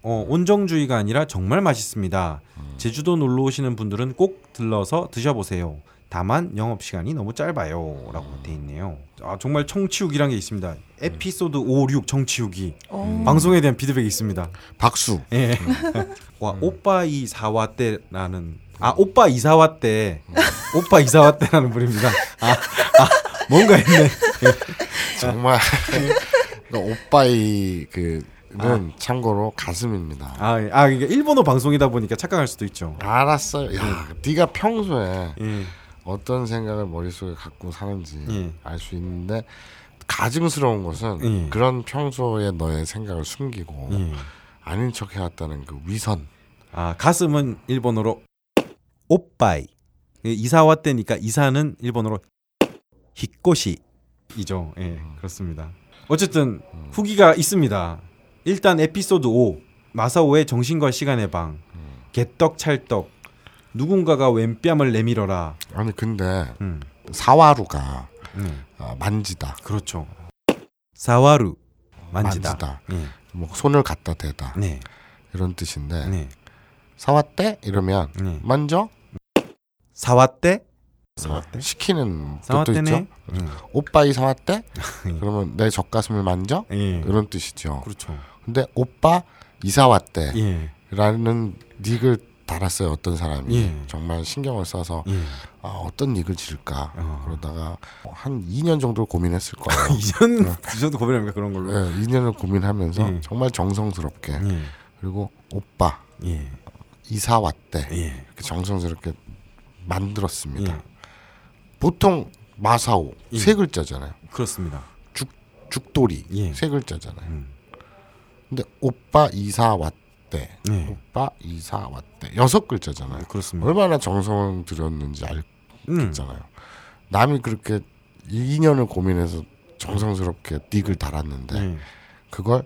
어, 온정주의가 아니라 정말 맛있습니다. 제주도 놀러 오시는 분들은 꼭 들러서 드셔보세요. 다만 영업 시간이 너무 짧아요라고 돼 있네요. 아 정말 청취후기란 게 있습니다. 에피소드 5, 6 청취후기 어. 방송에 대한 피드백이 있습니다. 박수. 예. *laughs* 와 오빠 이사와 때라는 아 오빠 이사와 때 오빠 이사와 때라는 분입니다. 아, 아 뭔가 했네. *laughs* 정말 그 오빠이 그는 참고로 가슴입니다. 아, 예. 아 이게 일본어 방송이다 보니까 착각할 수도 있죠. 알았어요. 야, 네가 평소에 예. 어떤 생각을 머릿속에 갖고 사는지 예. 알수 있는데 가증스러운 것은 예. 그런 평소에 너의 생각을 숨기고 예. 아닌 척 해왔다는 그 위선. 아 가슴은 일본어로 오빠이 이사와 때니까 이사는 일본어로 히꼬시이죠. 예 그렇습니다. 어쨌든 후기가 있습니다. 일단 에피소드 5 마사오의 정신과 시간의 방 개떡 찰떡 누군가가 왼뺨을 내밀어라. 아니 근데 음, 사와루가 음, 어, 만지다, 그렇죠. 사와루 만지다. 만지다. 예, 뭐 손을 갖다 대다 네, 이런 뜻인데 네, 사왔대 이러면 네. 만져 사왔대? 시키는 뜻도 사왔대네. 있죠. 음, 오빠이 사왔대? *laughs* 예. 그러면 내 젖가슴을 만져? 예, 이런 뜻이죠. 그렇죠. 근데 오빠 이사 왔대. 예, 라는 닉을 달았어요 어떤 사람이 예. 정말 신경을 써서 예. 아, 어떤 닉을 지을까 어. 그러다가 한 2년 정도 고민했을 거예요. *laughs* 이전 이전도 고민합니까 그런 걸로? 네, 2년을 고민하면서 예. 정말 정성스럽게 예, 그리고 오빠 예, 이사 왔대 예, 이렇게 정성스럽게 만들었습니다. 예. 보통 마사오 예. 세 글자잖아요. 그렇습니다. 죽돌이 예. 세 글자잖아요. 음. 근데 오빠 이사 왔대. 예. 오빠 이사 왔대. 여섯 글자잖아요. 그렇습니다. 얼마나 정성을 들였는지 음, 알겠잖아요. 남이 그렇게 2년을 고민해서 정성스럽게 닉을 달았는데 예, 그걸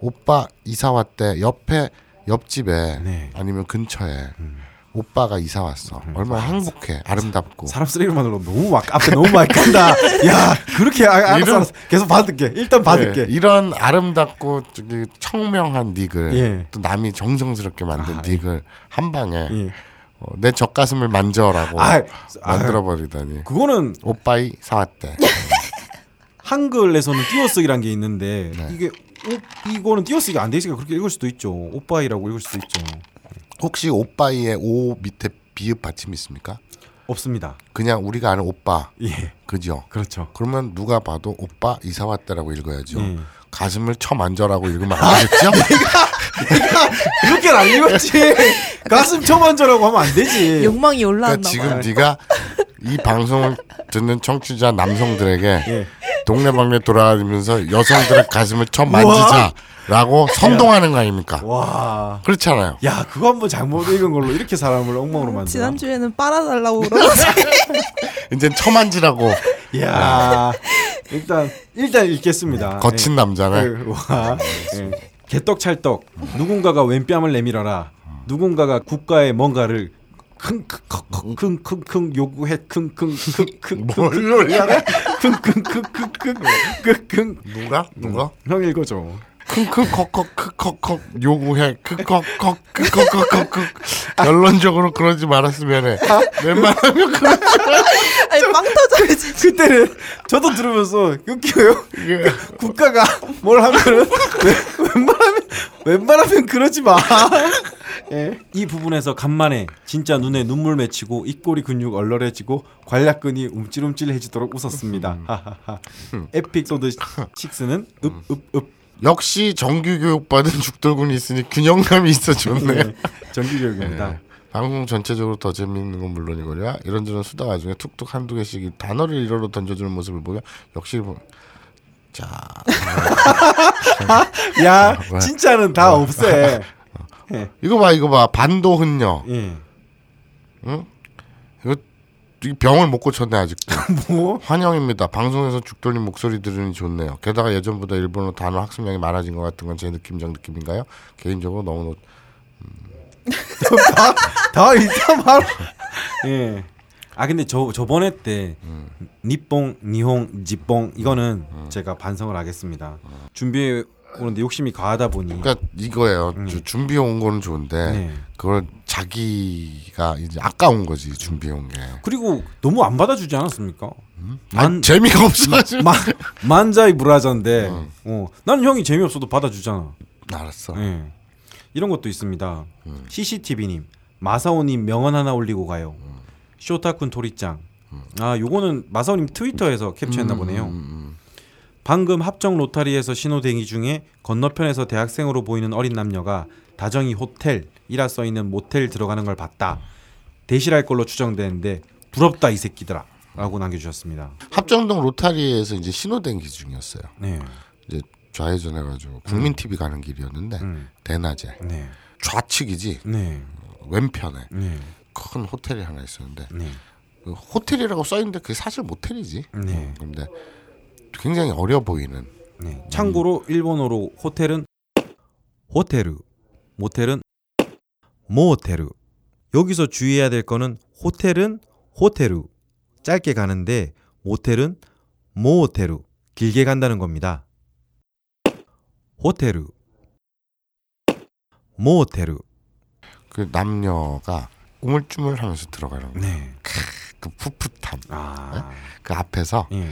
오빠 이사 왔대 옆에 옆집에 네. 아니면 근처에 음. 오빠가 이사 왔어. 얼마나 행복해, 아름답고. 사람 쓰레기만으로 너무 막 앞에 너무 많이 끈다. *laughs* 야 그렇게 아, 알았어, 알았어. 계속 받을게. 일단 받을게. 예, 이런 아름답고 저기 청명한 닉을 예. 또 남이 정성스럽게 만든 아, 닉을 한 방에 예. 어, 내 젖가슴을 만져라고 아, 아, 만들어 버리다니. 그거는 오빠이 사왔대. *laughs* 한글에서는 띄어쓰기란 게 있는데 네. 이게 오, 이거는 띄어쓰기가 안 되니까 그렇게 읽을 수도 있죠. 오빠이라고 읽을 수도 있죠. 혹시 오빠이의 오 밑에 비읍 받침 있습니까? 없습니다. 그냥 우리가 아는 오빠 예, 그죠? 그렇죠. 그러면 누가 봐도 오빠 이사 왔다라고 읽어야죠. 예. 가슴을 쳐 만져라고 읽으면 안 되겠죠? *laughs* 그렇게 안 읽었지. *laughs* 가슴 쳐만져라고 하면 안 되지. 욕망이 올라왔나 그러니까 봐요. 지금 네가 이 방송을 듣는 청취자 남성들에게 예. 동네방네 돌아다니면서 여성들의 가슴을 처음 만지자라고 선동하는 거 아닙니까? 와. 그렇잖아요. 야 그거 한번 잘못 읽은 걸로 이렇게 사람을 엉망으로 만들어. 지난주에는 빨아달라고 그러지. *laughs* 이제 처만지라고 야 일단 일단 읽겠습니다. 거친 남자네. 예. 와. 예. 개떡찰떡 누군가가 왼뺨을 내밀어라. 누군가가 국가의 뭔가를 킁킁킁킁킁 요구해 킁킁킁킁 뭘 소리야? 킁킁킁킁킁킁 누가? 누가? 형 읽어줘. 킁킁컥컥 크컥컥 요구해 크컥컥 크컥컥컥 결론적으로 그러지 말았으면 해. 웬만하면 그러 아니 빵 터져야지. 그때는 저도 들으면서 웃겨요. 이게 국가가 뭘 하면은 웬- 웬만하면 웬만하면 그러지 마. 예. 이 부분에서 간만에 진짜 눈에 눈물 맺히고 입꼬리 근육 얼얼해지고 괄약근이 움찔움찔해지도록 웃었습니다. 하하하. 에피소드 6는 읍읍읍 역시 정규 교육 받은 죽돌군이 있으니 균형감이 있어 좋네. 네. 정규 교육입니다. 네. 방송 전체적으로 더 재미있는 건 물론이거니와 이런저런 수다 와중에 툭툭 한두 개씩 이 단어를 일어로 던져주는 모습을 보면 역시 뭐- 자 *laughs* 야, 뭐야? 진짜는 다 없애. *laughs* 이거 봐 이거 봐 반도 흔녀 예. 병을 못 고쳤네 아직도 *laughs* 뭐? 환영입니다 방송에서 죽돌림 목소리 들으니 좋네요 게다가 예전보다 일본어 단어 학습량이 많아진 것 같은 건 제 느낌적 느낌인가요 개인적으로 너무 다 일단 바로. *laughs* 예. 아 근데 저 저번에 때 니뽕, 니홍, 지뽕 이거는 제가 반성을 하겠습니다. 준비해 오는데 욕심이 과하다 보니. 그러니까 이거예요 주- 준비해 온 거는 좋은데 음. 네. 그걸 자기가 이제 아까운 거지 준비해 온 게 그리고 너무 안 받아주지 않았습니까? 난 재미가 없어가지고 만 만자이 브라자인데 어, 나는 형이 재미없어도 받아주잖아. 알았어 예. 이런 것도 있습니다. CCTV님 마사오님 명언 하나 올리고 가요. 쇼타쿤 토리짱. 아 요거는 마사오님 트위터에서 캡처했나 보네요. 방금 합정 로타리에서 신호대기 중에 건너편에서 대학생으로 보이는 어린 남녀가 다정히 호텔이라 써 있는 모텔 들어가는 걸 봤다. 대실할 걸로 추정되는데 부럽다 이 새끼들아 라고 남겨주셨습니다. 합정동 로타리에서 이제 신호대기 중이었어요. 네, 이제 좌회전해가지고 국민 TV 가는 길이었는데 음, 대낮에. 네, 좌측이지? 네, 왼편에. 네, 큰 호텔이 하나 있었는데 네, 그 호텔이라고 써 있는데 그게 사실 모텔이지. 네. 어, 근데 굉장히 어려 보이는. 네. 참고로 일본어로 호텔은 호테르, 모텔은 모테르. 여기서 주의해야 될 거는 호텔은 호테르 짧게 가는데 모텔은 모테르 길게 간다는 겁니다. 호테르, 모테르. 그 남녀가 우물쭈물하면서 들어가는 거. 네. 그 풋풋함. 아, 그 앞에서 예.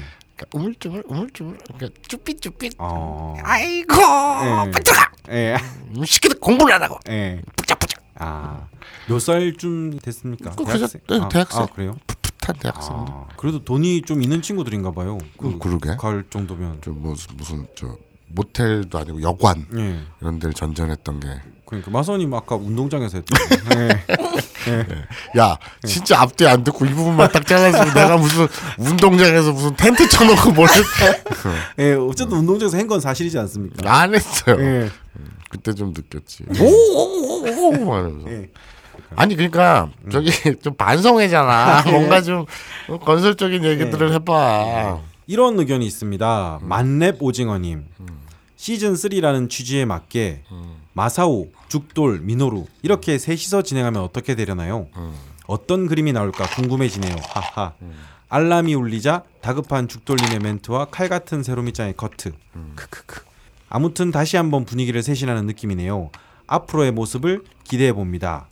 그러니까 우물쭈물 우물쭈물 그러니까 쭈삣쭈삣. 어. 아이고 예. 붙들어. 예. 이 새끼들 공부를 안 하고 예. 뿌짝뿌짝 아. 몇 살쯤 됐습니까? 그 그저- 네, 아, 대학생. 아, 그래요? 풋풋한 대학생들. 아, 그래도 돈이 좀 있는 친구들인가 봐요. 그, 그러게. 갈 정도면. 저 무슨 무슨 저 모텔도 아니고 여관 예. 이런 데를 전전했던 게. 그러니까 마선님 아까 운동장에서 했던. *laughs* 예. 야 진짜 앞뒤 안 듣고 이 부분만 딱 잘랐으면 내가 무슨 운동장에서 무슨 텐트 쳐놓고 뭘 했... *laughs* 예, 어쨌든 운동장에서 한 건 사실이지 않습니까? 안 했어요. 예. 그때 좀 느꼈지. 오오오오 하면서. 예. 아니 그러니까 저기 *laughs* 좀 반성회잖아. 뭔가 좀 건설적인 얘기들을 해봐. 이런 의견이 있습니다. 만렙 오징어님. 시즌 3라는 취지에 맞게 마사오, 죽돌, 미노루 이렇게 셋이서 진행하면 어떻게 되려나요? 어떤 그림이 나올까 궁금해지네요. 하하. 알람이 울리자 다급한 죽돌님의 멘트와 칼 같은 세로미짱의 커트. 크크크. 아무튼 다시 한번 분위기를 쇄신하는 느낌이네요. 앞으로의 모습을 기대해 봅니다.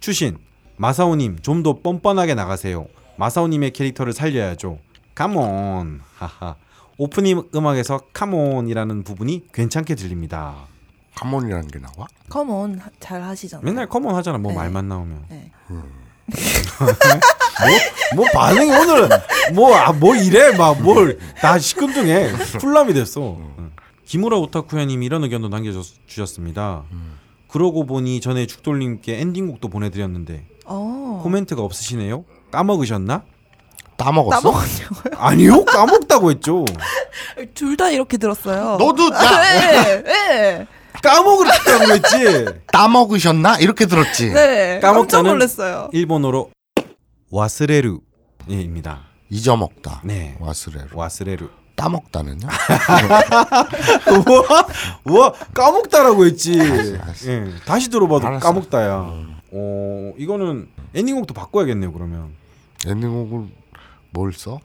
추신 마사오님 좀 더 뻔뻔하게 나가세요. 마사오님의 캐릭터를 살려야죠. Come on 하하 오프닝 음악에서 come on이라는 부분이 괜찮게 들립니다. come on이라는 게 나와? Come on 하- 잘 하시잖아요. 맨날 come on 하잖아 뭐 네. 말만 나오면 네. 뭐 반응이 오늘은 뭐뭐 이래 막뭘다 시큰둥해 풀람이 됐어. 응. 김우라 오타쿠야님이 이런 의견도 남겨주셨습니다. 그러고 보니 전에 죽돌님께 엔딩곡도 보내드렸는데 어. 코멘트가 없으시네요. 까먹으셨나? 따먹었어? 따먹었냐고요? 아니요 까먹다고 했죠. *laughs* 둘 다 이렇게 들었어요. 너도 야 *laughs* 네, 네, 까먹으라고 했지. *laughs* 따먹으셨나 이렇게 들었지. 네. 깜짝 까먹자는 놀랐어요. 일본어로 와스레루입니다. 잊어먹다. 네. 와스레로. 와스레루. 따먹다는요? 우와, 우와 까먹다라고 했지. 알았어. 예, 다시 들어봐도 알았어. 까먹다야. 음. 어, 이거는 엔딩곡도 바꿔야겠네요. 그러면. 엔딩곡을 뭘 써?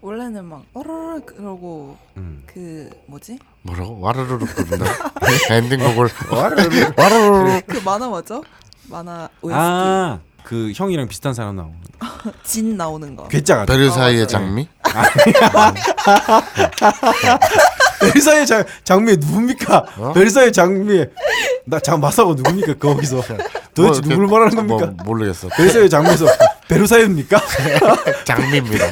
원래는 막 어르르 그러고 음. 그 뭐지? 뭐라고? 와르르르 부른다. *laughs* 엔딩곡을 와르르르 와르르르. 그 만화 뭐죠? 만화 OST 아, 그 형이랑 비슷한 사람 나오는. *laughs* 진 나오는 거. 괴짜가. 아, 장미? 베르사유 장 장미 누굽니까? 어? 베르사유 장미. 나장 마사고 누굽니까? 거기서 도대체 뭐, 누굴 그- 말하는 겁니까? 뭐, 모르겠어. 베르사유 장미에서 베르사유입니까? *laughs* 장미입니다.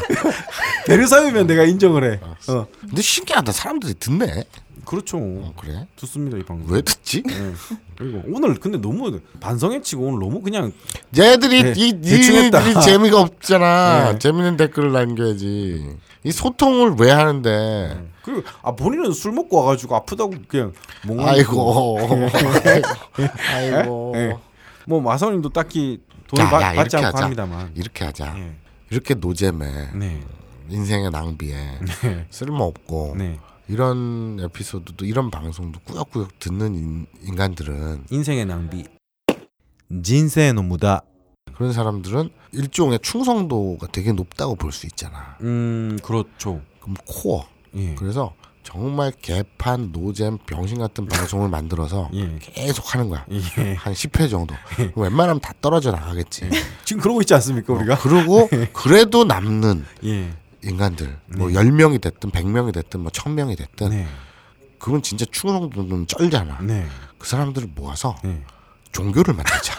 베르사유면 내가 인정을 해. 어, 근데 신기하다. 사람들이 듣네. 그렇죠. 어, 그래? 좋습니다 이 방송. 왜 듣지? 예. 그리고 오늘 근데 너무 반성해치고 오늘 너무 그냥 얘들이 네, 이. 니들이 재미가 없잖아. 네. 재밌는 댓글을 남겨야지. 이 소통을 왜 하는데? 그리고 아 본인은 술 먹고 와가지고 아프다고 그냥 몽 아이고, *laughs* 아이고. 예. 뭐 마사오님도 딱히 돈을 야, 받- 야, 받지 않고 하자. 합니다만. 이렇게 하자. 예. 이렇게 노잼에 네. 인생의 낭비에 네. 쓸모없고 네. 이런 에피소드도 이런 방송도 꾸역꾸역 듣는 인, 인간들은 인생의 낭비. 진세의 무다. 그런 사람들은 일종의 충성도가 되게 높다고 볼 수 있잖아. 음 그렇죠. 그럼 코어. 예. 그래서 정말 개판 노잼 병신 같은 방송을 만들어서 예. 계속 하는 거야. 예. 한 10회 정도. 웬만하면 다 떨어져 나가겠지. 지금 그러고 있지 않습니까 우리가? 어, 그리고 *laughs* 그래도 남는 예. 인간들 뭐 네. 10명이 됐든 100명이 됐든 뭐 1000명이 됐든 네. 그건 진짜 충성도는 쩔잖아. 네. 그 사람들을 모아서 네. 종교를 만들자.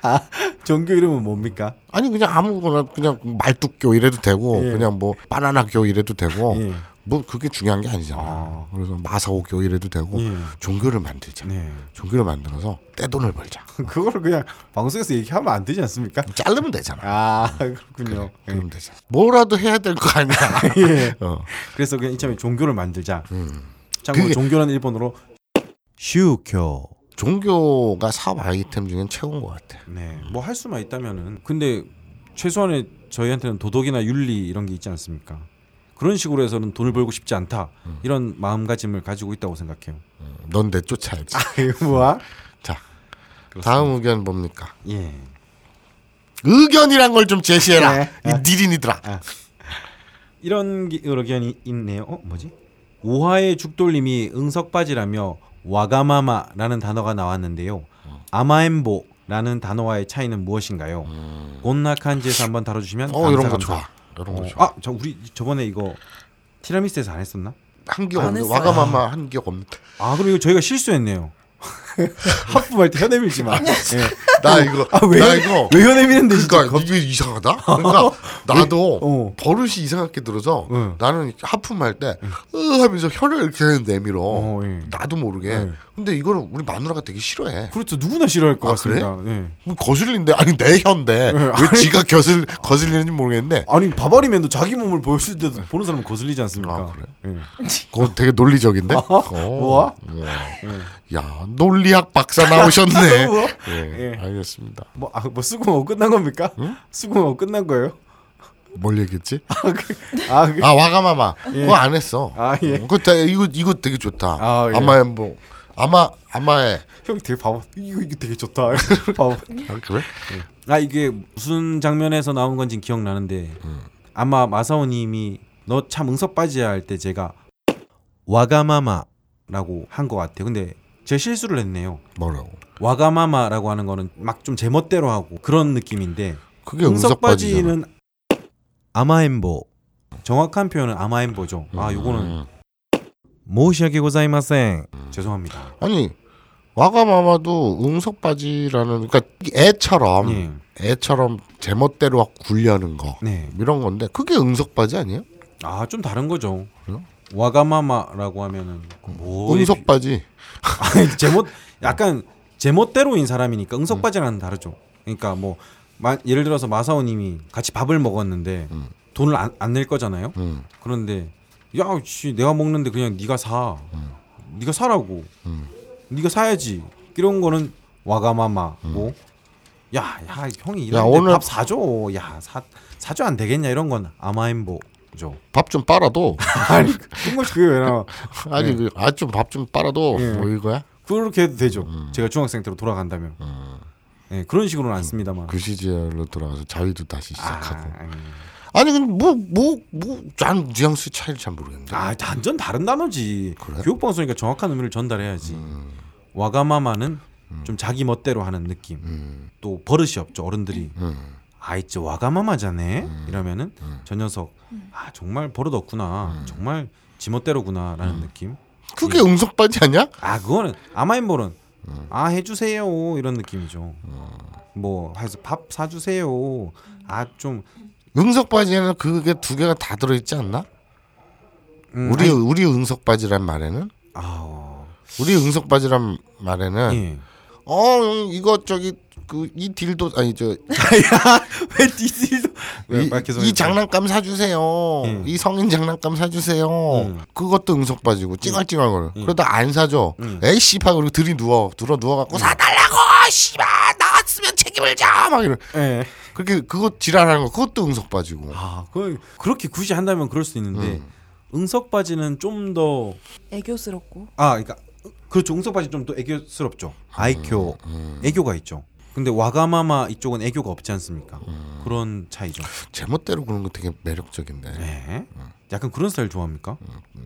*laughs* 종교 이름은 뭡니까? 아니 그냥 아무거나 그냥 말뚝교 이래도 되고 예. 그냥 뭐 바나나교 이래도 되고 예. 뭐 그게 중요한 게 아니잖아. 아. 그래서 마사오 교 이래도 되고 예. 종교를 만들자. 네. 종교를 만들어서 떼돈을 벌자. *laughs* 그거를 그냥 방송에서 얘기하면 안 되지 않습니까? 자르면 되잖아. 아 그렇군요. 예. 그러면 되잖아. 뭐라도 해야 될 거 아니야. *laughs* 예. *laughs* 어. 그래서 그냥 이참에 종교를 만들자. 음. 참고로 그게- 종교는 일본어로 슈교. 종교가 사업 아이템 중엔 최고인 것 같아. 네. 뭐 할 수만 있다면은. 근데 최소한의 저희한테는 도덕이나 윤리 이런 게 있지 않습니까? 그런 식으로 해서는 돈을 벌고 싶지 않다. 음. 이런 마음가짐을 가지고 있다고 생각해요. 넌내 쫓아야지. *laughs* 이거 뭐야? 자, 다음 의견 뭡니까? 예. 의견이란 걸 좀 제시해라. 네. 이 니린이들아. 이런 기- 의견이 있네요. 어, 뭐지? 오하의 죽돌림이 응석바지라며 와가마마라는 단어가 나왔는데요. 아마엠보라는 단어와의 차이는 무엇인가요? 곤나칸지에서 한번 다뤄주시면 어 이런 거 감사합니다. 이런 거 어, 좋아. 아, 저 우리 저번에 이거 티라미스에서 안 했었나? 한기억 안 없는. 와가마마 한기억 없는. 아, 그럼 이거 저희가 실수했네요. *laughs* 하품할 때 혀내밀지 마. 예. 나 이거 아, 왜, 나 이거 왜 진짜 그러니까 이게 이상하다. 그러니까 *laughs* 나도 어. 버릇이 이상하게 들어서 응. 나는 하품할 때으 하면서 혀를 이렇게 내밀어. 어, 예. 나도 모르게. 네. 근데 이거는 우리 마누라가 되게 싫어해. 그렇죠. 누구나 싫어할 것 아, 같습니다. 예. 뭐 거슬린데 아니 내 혀인데 네. 왜 지가 거슬 거슬리는지 모르겠는데 아니 바바리맨도 자기 몸을 보였을 때도 보는 사람은 거슬리지 않습니까? 아, 그래? 예. 그거 되게 논리적인데. *laughs* 어. 뭐야? 어. 야 논리학 박사 나오셨네. *laughs* 뭐? 예, 예. 알겠습니다. 뭐, 아, 뭐 수공업 끝난 겁니까? 수공업 끝난 거예요? 뭘 얘기했지? 아, 그, 아 와가마마 예. 그거 안 했어. 아, 예. 어, 그거 되- 이거 이거 되게 좋다. 아, 예. 아마의 뭐 아마 아마의 형 되게 바보. 이거 이거 되게 좋다. *laughs* 바보. 아, 그래? 아 이게 무슨 장면에서 나온 건지 기억나는데 아마 마사오님이 너 참 응석 빠지야 할 때 제가 와가마마라고 한 것 같아요. 근데 제 실수를 했네요. 뭐라고? 와가마마라고 하는 거는 막 좀 제멋대로 하고 그런 느낌인데 그게 응석 응석 빠지잖아. 빠지는 아마엠보 정확한 표현은 아마엠보죠. 아 요거는 음. 모시하게 고자이마생 죄송합니다. 아니 와가마마도 응석 빠지라는 그러니까 애처럼 예. 애처럼 제멋대로 굴려는 거 네. 이런 건데 그게 응석 빠지 아니에요? 아 좀 다른 거죠. 와가마마라고 하면은 그뭐 응석 빠지. 아니, 제멋 약간 제멋대로인 사람이니까 응석 바지랑은 다르죠. 그러니까 뭐 마, 예를 들어서 마사오님이 같이 밥을 먹었는데 음. 돈을 안낼 거잖아요. 음. 그런데 야, 씨, 내가 먹는데 그냥 네가 사. 네가 사라고. 음. 네가 사야지. 이런 거는 와가마마고. 야, 야, 형이 음. 야, 이런데 밥 사줘. 야, 사 사줘 안 되겠냐 이런 건 아마엠보죠. 밥 좀 빨아도 *laughs* 아니, 뜬금없이 그게 왜 나와? *laughs* 아니 그 아좀 밥 좀 빨아도 예. 뭐 이거야? 그렇게 해도 되죠. 음. 제가 중학생 때로 돌아간다면. 예, 그런 식으로는 안 씁니다만. 그 시절로 돌아가서 자위도 다시 시작하고. 아, 음. 아니 근데 뭐뭐뭐난 뉘앙스 차이를 잘 모르겠는데. 아, 완전 다른 단어지. 그래? 교육 방송이니까 정확한 의미를 전달해야지. 와가마마는 좀 자기 멋대로 하는 느낌. 음, 또 버릇이 없죠. 어른들이. 음. 아이 저 와가마마자네 이러면은 저 녀석 아 정말 버릇 없구나. 정말 지멋대로구나라는 느낌. 그게 응석바지 아니야? 아 그거는 아마인볼은 아 해주세요. 이런 느낌이죠. 뭐 해서 밥 사주세요. 아좀 응석 바지에는 그게 두 개가 다 들어있지 않나? 음, 우리 우리 응석 바지란 말에는? 아. 우리 응석 바지란 말에는 예. 어 음, 이거 저기 그 이 딜도 아니 저 *laughs* 왜 디스도 이, 이 장난감 사주세요. 음. 이 성인 장난감 사주세요. 음. 그것도 응석바지고 찡얼찡얼거려. 음. 그러다 안 사줘. 음. 에이 씨발 그리고 들이 누워 들어 누워갖고 사달라고 씨발 나왔으면 책임을 져막 이러. 예. 그렇게 그거 지랄하는 거 그것도 응석바지고. 아, 그 그렇게 굳이 한다면 그럴 수 있는데 음. 응석 바지는 좀 더 애교스럽고 아, 그러니까 그렇죠. 응석 바지 좀 더 애교스럽죠. 아이큐 음. 애교가 있죠. 근데 와가마마 이쪽은 애교가 없지 않습니까? 음. 그런 차이죠. 제멋대로 그런 거 되게 매력적인데. 네. 약간 그런 스타일 좋아합니까?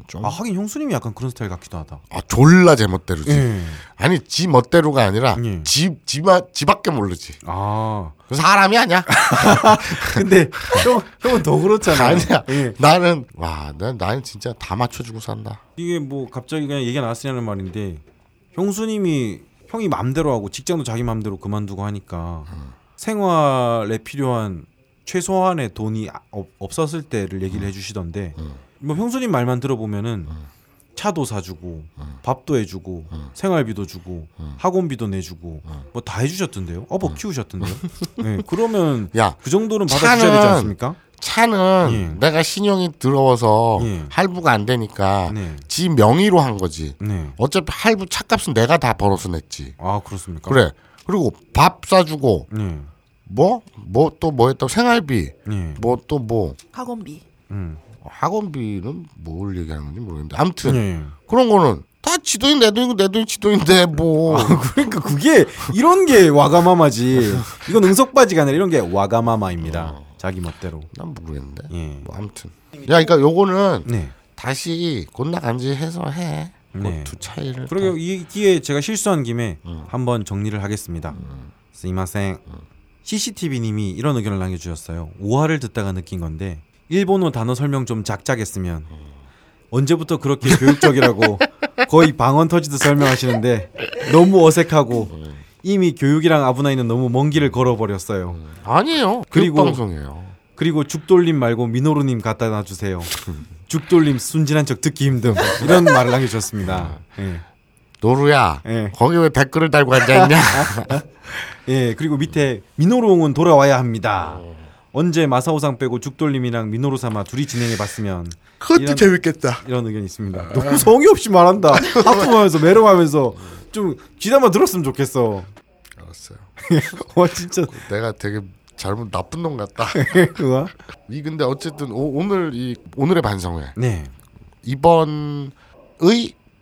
좀아 아, 하긴 형수님이 약간 그런 스타일 같기도 하다. 졸라 제멋대로지. 예. 아니 지 멋대로가 아니라 예. 지 지마 지밖에 모르지. 아그 사람이 아니야. *laughs* 근데 형 형은 더 그렇잖아요. 아니야. 예. 나는 와, 난 나는 진짜 다 맞춰주고 산다. 이게 뭐 갑자기 그냥 얘기가 나왔으냐는 말인데 형수님이 형이 맘대로 하고 직장도 자기 맘대로 그만두고 하니까 생활에 필요한 최소한의 돈이 아- 없- 없었을 때를 얘기를 해주시던데 뭐 형수님 말만 들어보면은 차도 사주고 밥도 해주고 생활비도 주고 학원비도 내주고 뭐 다 해주셨던데요. 어버 키우셨던데요. 네, 그러면 야, 그 정도는 받아주셔야 되지 않습니까? 차는 예. 내가 신용이 들어와서 예. 할부가 안 되니까 네, 지 명의로 한 거지. 네. 어차피 할부 차값은 내가 다 벌어서 냈지. 아 그렇습니까? 그래. 그리고 밥 사주고 네, 뭐뭐 또 뭐 했다 생활비 네. 뭐또뭐 학원비 음. 학원비는 뭘 얘기하는 건지 모르겠는데 아무튼 네. 그런 거는 다지 돈이 내 돈이고 내 돈이 지 돈인데 뭐 그러니까 그게 이런 게 와가마마지. 이건 응석바지가 아니라 이런 게 와가마마입니다. 자기 멋대로. 난 모르겠는데 예. 뭐 아무튼 야 그러니까 요거는 네. 다시 곤나간지 해서 해. 네. 네. 두 차이를. 그리고 이 기회에 제가 실수한 김에 음. 한번 정리를 하겠습니다. 스이마생. CCTV님이 이런 의견을 남겨주셨어요. 오화를 듣다가 느낀 건데 일본어 단어 설명 좀 작작했으면 언제부터 그렇게 교육적이라고 *laughs* 거의 방언 터지듯 설명하시는데 너무 어색하고 이미 교육이랑 아브나이는 너무 먼 길을 걸어버렸어요. 아니에요. 그리고- 그리고 방송이에요. 그리고 죽돌림 말고 민호루님 갖다 놔주세요. 죽돌림 순진한 척 듣기 힘듦 이런 말을 남겨주셨습니다. 예. 노루야. 예. 거기 왜 댓글을 달고 앉아 있냐? *laughs* 예, 그리고 밑에 민호루옹은 돌아와야 합니다. 언제 마사오상 빼고 죽돌림이랑 민호루 사마 둘이 진행해봤으면 그것도 이런- 재밌겠다. 이런 의견이 있습니다. 너무 성의 없이 말한다. *laughs* 하품하면서 매력하면서 좀 귀담아 들었으면 좋겠어. 알았어요. *laughs* 와 진짜 내가 되게 잘못 나쁜 놈 같다. *laughs* 그거? 이 근데 어쨌든 오, 오늘 이 오늘의 반성회 네. 이번의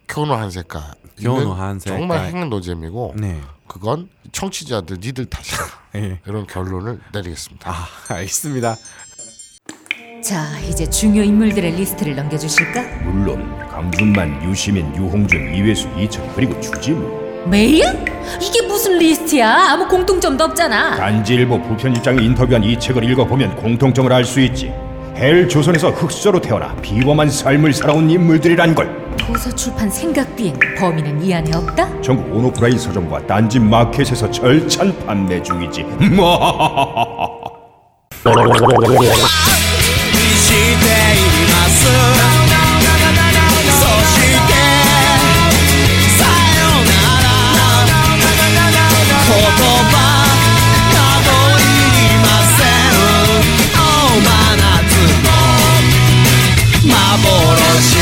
교노 한색가 교노 한색가. 정말 행노잼이고 네. 그건 청취자들 니들 탓이다 *laughs* 예. 이런 결론을 내리겠습니다. 아 알겠습니다. 자, 이제 중요 인물들의 리스트를 넘겨주실까? 물론 강준만, 유시민, 유홍준, 이외수, 이철 그리고 주진우 메일? 이게 무슨 리스트야? 아무 공통점도 없잖아. 딴지일보 부편집장이 인터뷰한 이 책을 읽어보면 공통점을 알 수 있지 헬조선에서 흙수저로 태어나 비범한 삶을 살아온 인물들이란 걸 도서 출판 생각 비행 범인은 이 안에 없다? 전국 온오프라인 서점과 딴지 마켓에서 절찬 판매 중이지. *laughs* 뭐? 이 시대의 맛을 saboroso.